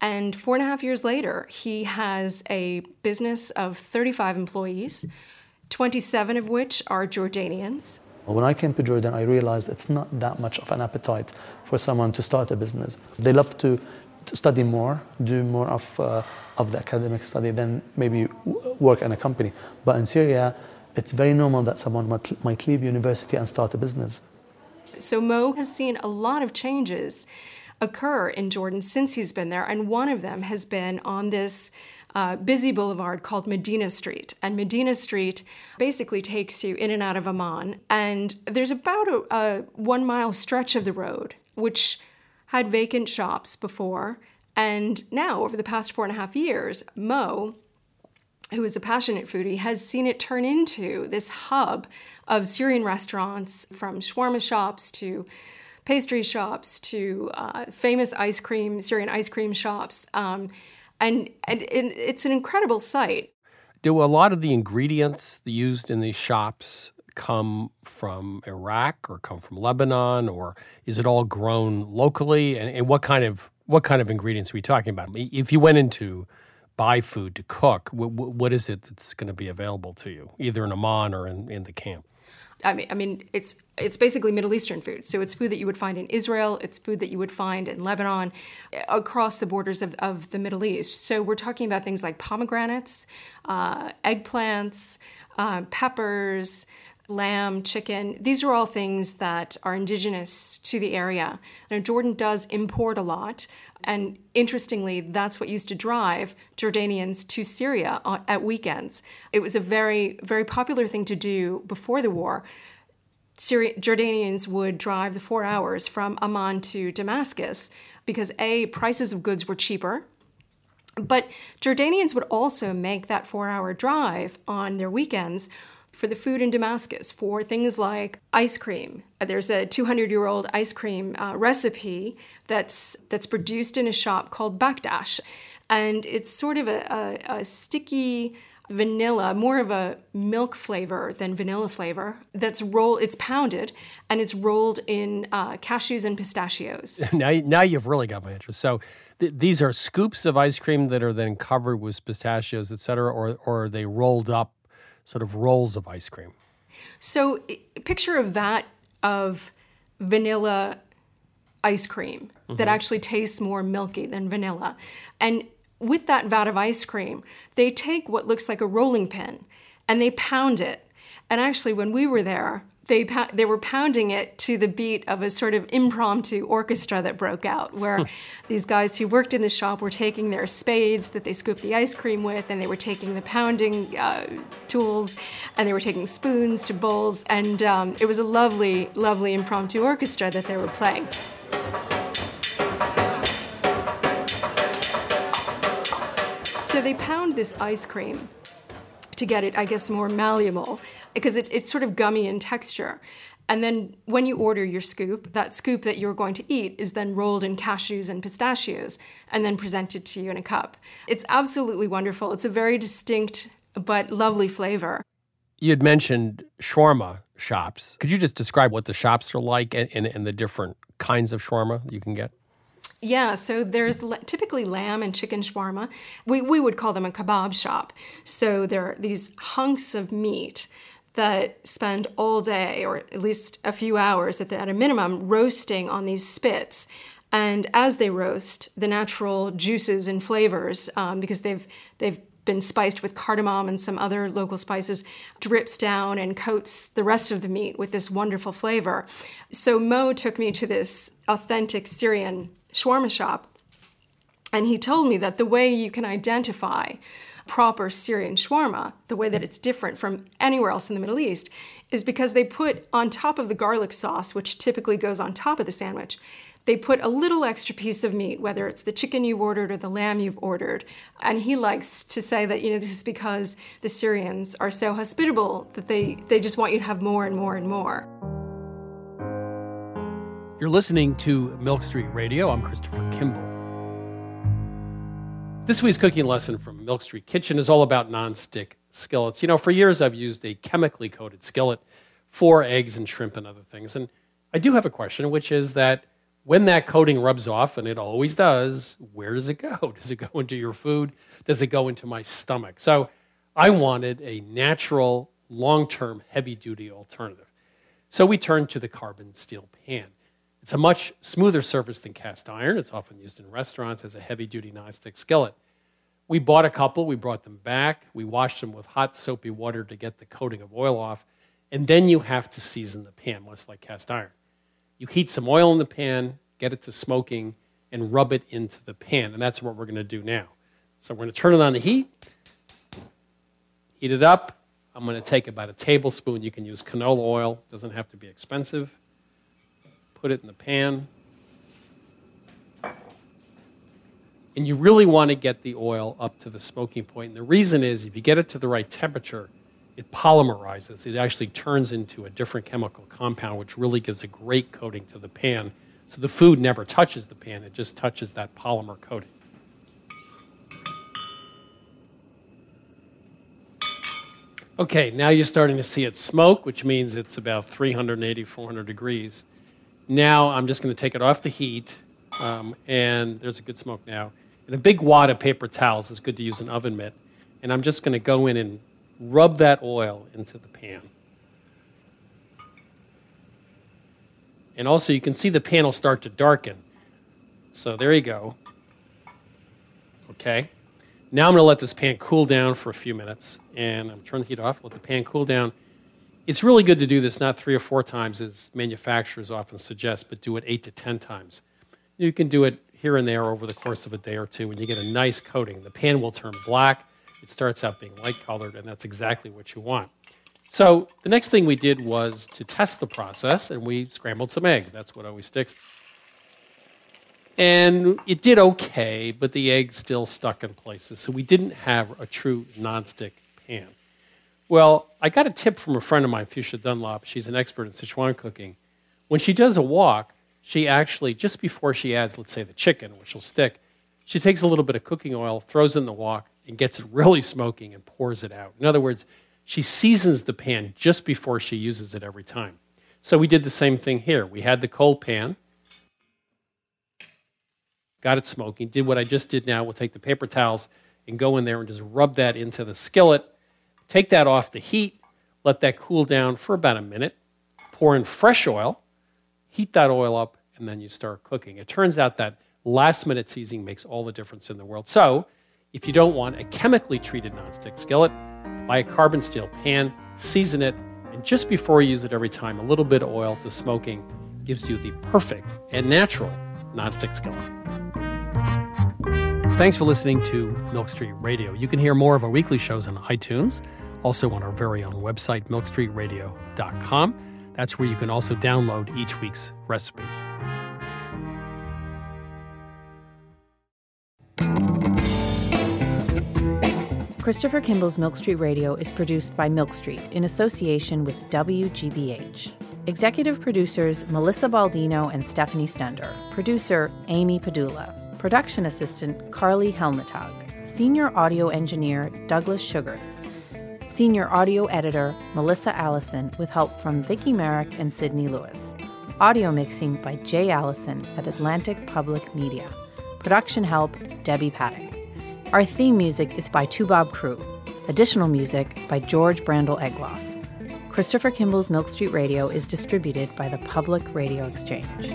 And four and a half years later, he has a business of 35 employees, 27 of which are Jordanians. When I came to Jordan, I realized it's not that much of an appetite for someone to start a business. They love to, study more, do more of, uh, of the academic study than maybe work in a company. But in Syria, it's very normal that someone might, might leave university and start a business. So Mo has seen a lot of changes occur in Jordan since he's been there, and one of them has been on this uh, busy boulevard called Medina Street. And Medina Street basically takes you in and out of Amman. And there's about a, a one mile stretch of the road, which had vacant shops before. And now, over the past four and a half years, Mo who is a passionate foodie, has seen it turn into this hub of Syrian restaurants from shawarma shops to pastry shops to uh, famous ice cream, Syrian ice cream shops. Um, and, and it, it's an incredible sight. Do a lot of the ingredients used in these shops come from Iraq or come from Lebanon, or is it all grown locally? And, and what kind of what kind of ingredients are we talking about? If you went into buy food to cook, what, what is it that's going to be available to you, either in Amman or in, in the camp? I mean, I mean, it's it's basically Middle Eastern food. So it's food that you would find in Israel. It's food that you would find in Lebanon, across the borders of, of the Middle East. So we're talking about things like pomegranates, uh, eggplants, uh, peppers, lamb, chicken. These are all things that are indigenous to the area. Now, Jordan does import a lot. And interestingly, that's what used to drive Jordanians to Syria uh, at weekends. It was a very, very popular thing to do before the war. Syri- Jordanians would drive the four hours from Amman to Damascus because A, prices of goods were cheaper. But Jordanians would also make that four hour drive on their weekends for the food in Damascus for things like ice cream. There's a 200 year old ice cream uh, recipe that's, that's produced in a shop called Bakdash. And it's sort of a, a, a sticky vanilla, more of a milk flavor than vanilla flavor. That's rolled, it's pounded, and it's rolled in uh, cashews and pistachios. now, now you've really got my interest. So th- these are scoops of ice cream that are then covered with pistachios, et cetera, or, or are they rolled up sort of rolls of ice cream. So, picture of that of vanilla ice cream mm-hmm. that actually tastes more milky than vanilla. And with that vat of ice cream, they take what looks like a rolling pin and they pound it. And actually, when we were there, they they were pounding it to the beat of a sort of impromptu orchestra that broke out, where hmm. these guys who worked in the shop were taking their spades that they scooped the ice cream with, and they were taking the pounding uh, tools, and they were taking spoons to bowls, and um, it was a lovely, lovely impromptu orchestra that they were playing. So they pound this ice cream to get it, I guess, more malleable because it, it's sort of gummy in texture. And then when you order your scoop, that scoop that you're going to eat is then rolled in cashews and pistachios and then presented to you in a cup. It's absolutely wonderful. It's a very distinct but lovely flavor. You had mentioned shawarma shops. Could you just describe what the shops are like and, and, and the different kinds of shawarma you can get? Yeah, so there's typically lamb and chicken shawarma. We, we would call them a kebab shop. So there are these hunks of meat that spend all day, or at least a few hours at, the, at a minimum, roasting on these spits. And as they roast, the natural juices and flavors, um, because they've they've been spiced with cardamom and some other local spices, drips down and coats the rest of the meat with this wonderful flavor. So Mo took me to this authentic Syrian shawarma shop, and he told me that the way you can identify proper Syrian shawarma, the way that it's different from anywhere else in the Middle East, is because they put on top of the garlic sauce, which typically goes on top of the sandwich, they put a little extra piece of meat, whether it's the chicken you've ordered or the lamb you've ordered. And he likes to say that, you know, this is because the Syrians are so hospitable that they, they just want you to have more and more and more. You're listening to Milk Street Radio. I'm Christopher Kimball. This week's cooking lesson from Milk Street Kitchen is all about nonstick skillets. You know, for years I've used a chemically coated skillet for eggs and shrimp and other things. And I do have a question, which is that when that coating rubs off, and it always does, where does it go? Does it go into your food? Does it go into my stomach? So I wanted a natural, long term, heavy duty alternative. So we turned to the carbon steel pan. It's a much smoother surface than cast iron. It's often used in restaurants as a heavy duty nonstick skillet. We bought a couple, we brought them back, we washed them with hot soapy water to get the coating of oil off, and then you have to season the pan, much like cast iron. You heat some oil in the pan, get it to smoking, and rub it into the pan, and that's what we're to do now. So we're to turn it on the heat, heat it up. I'm to take about a tablespoon. You can use canola oil, it doesn't have to be expensive put it in the pan. And you really want to get the oil up to the smoking point. And the reason is if you get it to the right temperature, it polymerizes. It actually turns into a different chemical compound, which really gives a great coating to the pan. So the food never touches the pan, it just touches that polymer coating. Okay, now you're starting to see it smoke, which means it's about 380, 400 degrees. Now I'm just going to take it off the heat, um, and there's a good smoke now. And a big wad of paper towels is good to use an oven mitt. And I'm just going to go in and rub that oil into the pan. And also, you can see the pan will start to darken. So there you go. Okay. Now I'm going to let this pan cool down for a few minutes. And I'm turning the heat off, let the pan cool down. It's really good to do this not three or four times, as manufacturers often suggest, but do it eight to 10 times. You can do it here and there over the course of a day or two, and you get a nice coating. The pan will turn black. It starts out being light colored, and that's exactly what you want. So the next thing we did was to test the process, and we scrambled some eggs. That's what always sticks. And it did okay, but the eggs still stuck in places. So we didn't have a true nonstick pan. Well, I got a tip from a friend of mine, Fuchsia Dunlop. She's an expert in Sichuan cooking. When she does a wok, she actually, just before she adds, let's say, the chicken, which will stick, she takes a little bit of cooking oil, throws in the wok, and gets it really smoking and pours it out. In other words, she seasons the pan just before she uses it every time. So we did the same thing here. We had the cold pan, got it smoking, did what I just did now. We'll take the paper towels and go in there and just rub that into the skillet, take that off the heat, let that cool down for about a minute, pour in fresh oil, heat that oil up, and then you start cooking. It turns out that last minute seasoning makes all the difference in the world. So, if you don't want a chemically treated nonstick skillet, buy a carbon steel pan, season it, and just before you use it every time, a little bit of oil to smoking gives you the perfect and natural nonstick skillet. Thanks for listening to Milk Street Radio. You can hear more of our weekly shows on iTunes, also on our very own website, milkstreetradio.com. That's where you can also download each week's recipe. Christopher Kimball's Milk Street Radio is produced by Milk Street in association with WGBH. Executive producers Melissa Baldino and Stephanie Stender. Producer Amy Padula. Production assistant Carly Helmetag. Senior audio engineer Douglas Sugarts. Senior audio editor Melissa Allison with help from Viki Merrick and Sydney Lewis. Audio mixing by Jay Allison at Atlantic Public Media. Production help Debbie Paddock. Our theme music is by Toubab Krewe. Additional music by George Brandl Egloff. Christopher Kimball's Milk Street Radio is distributed by the Public Radio Exchange.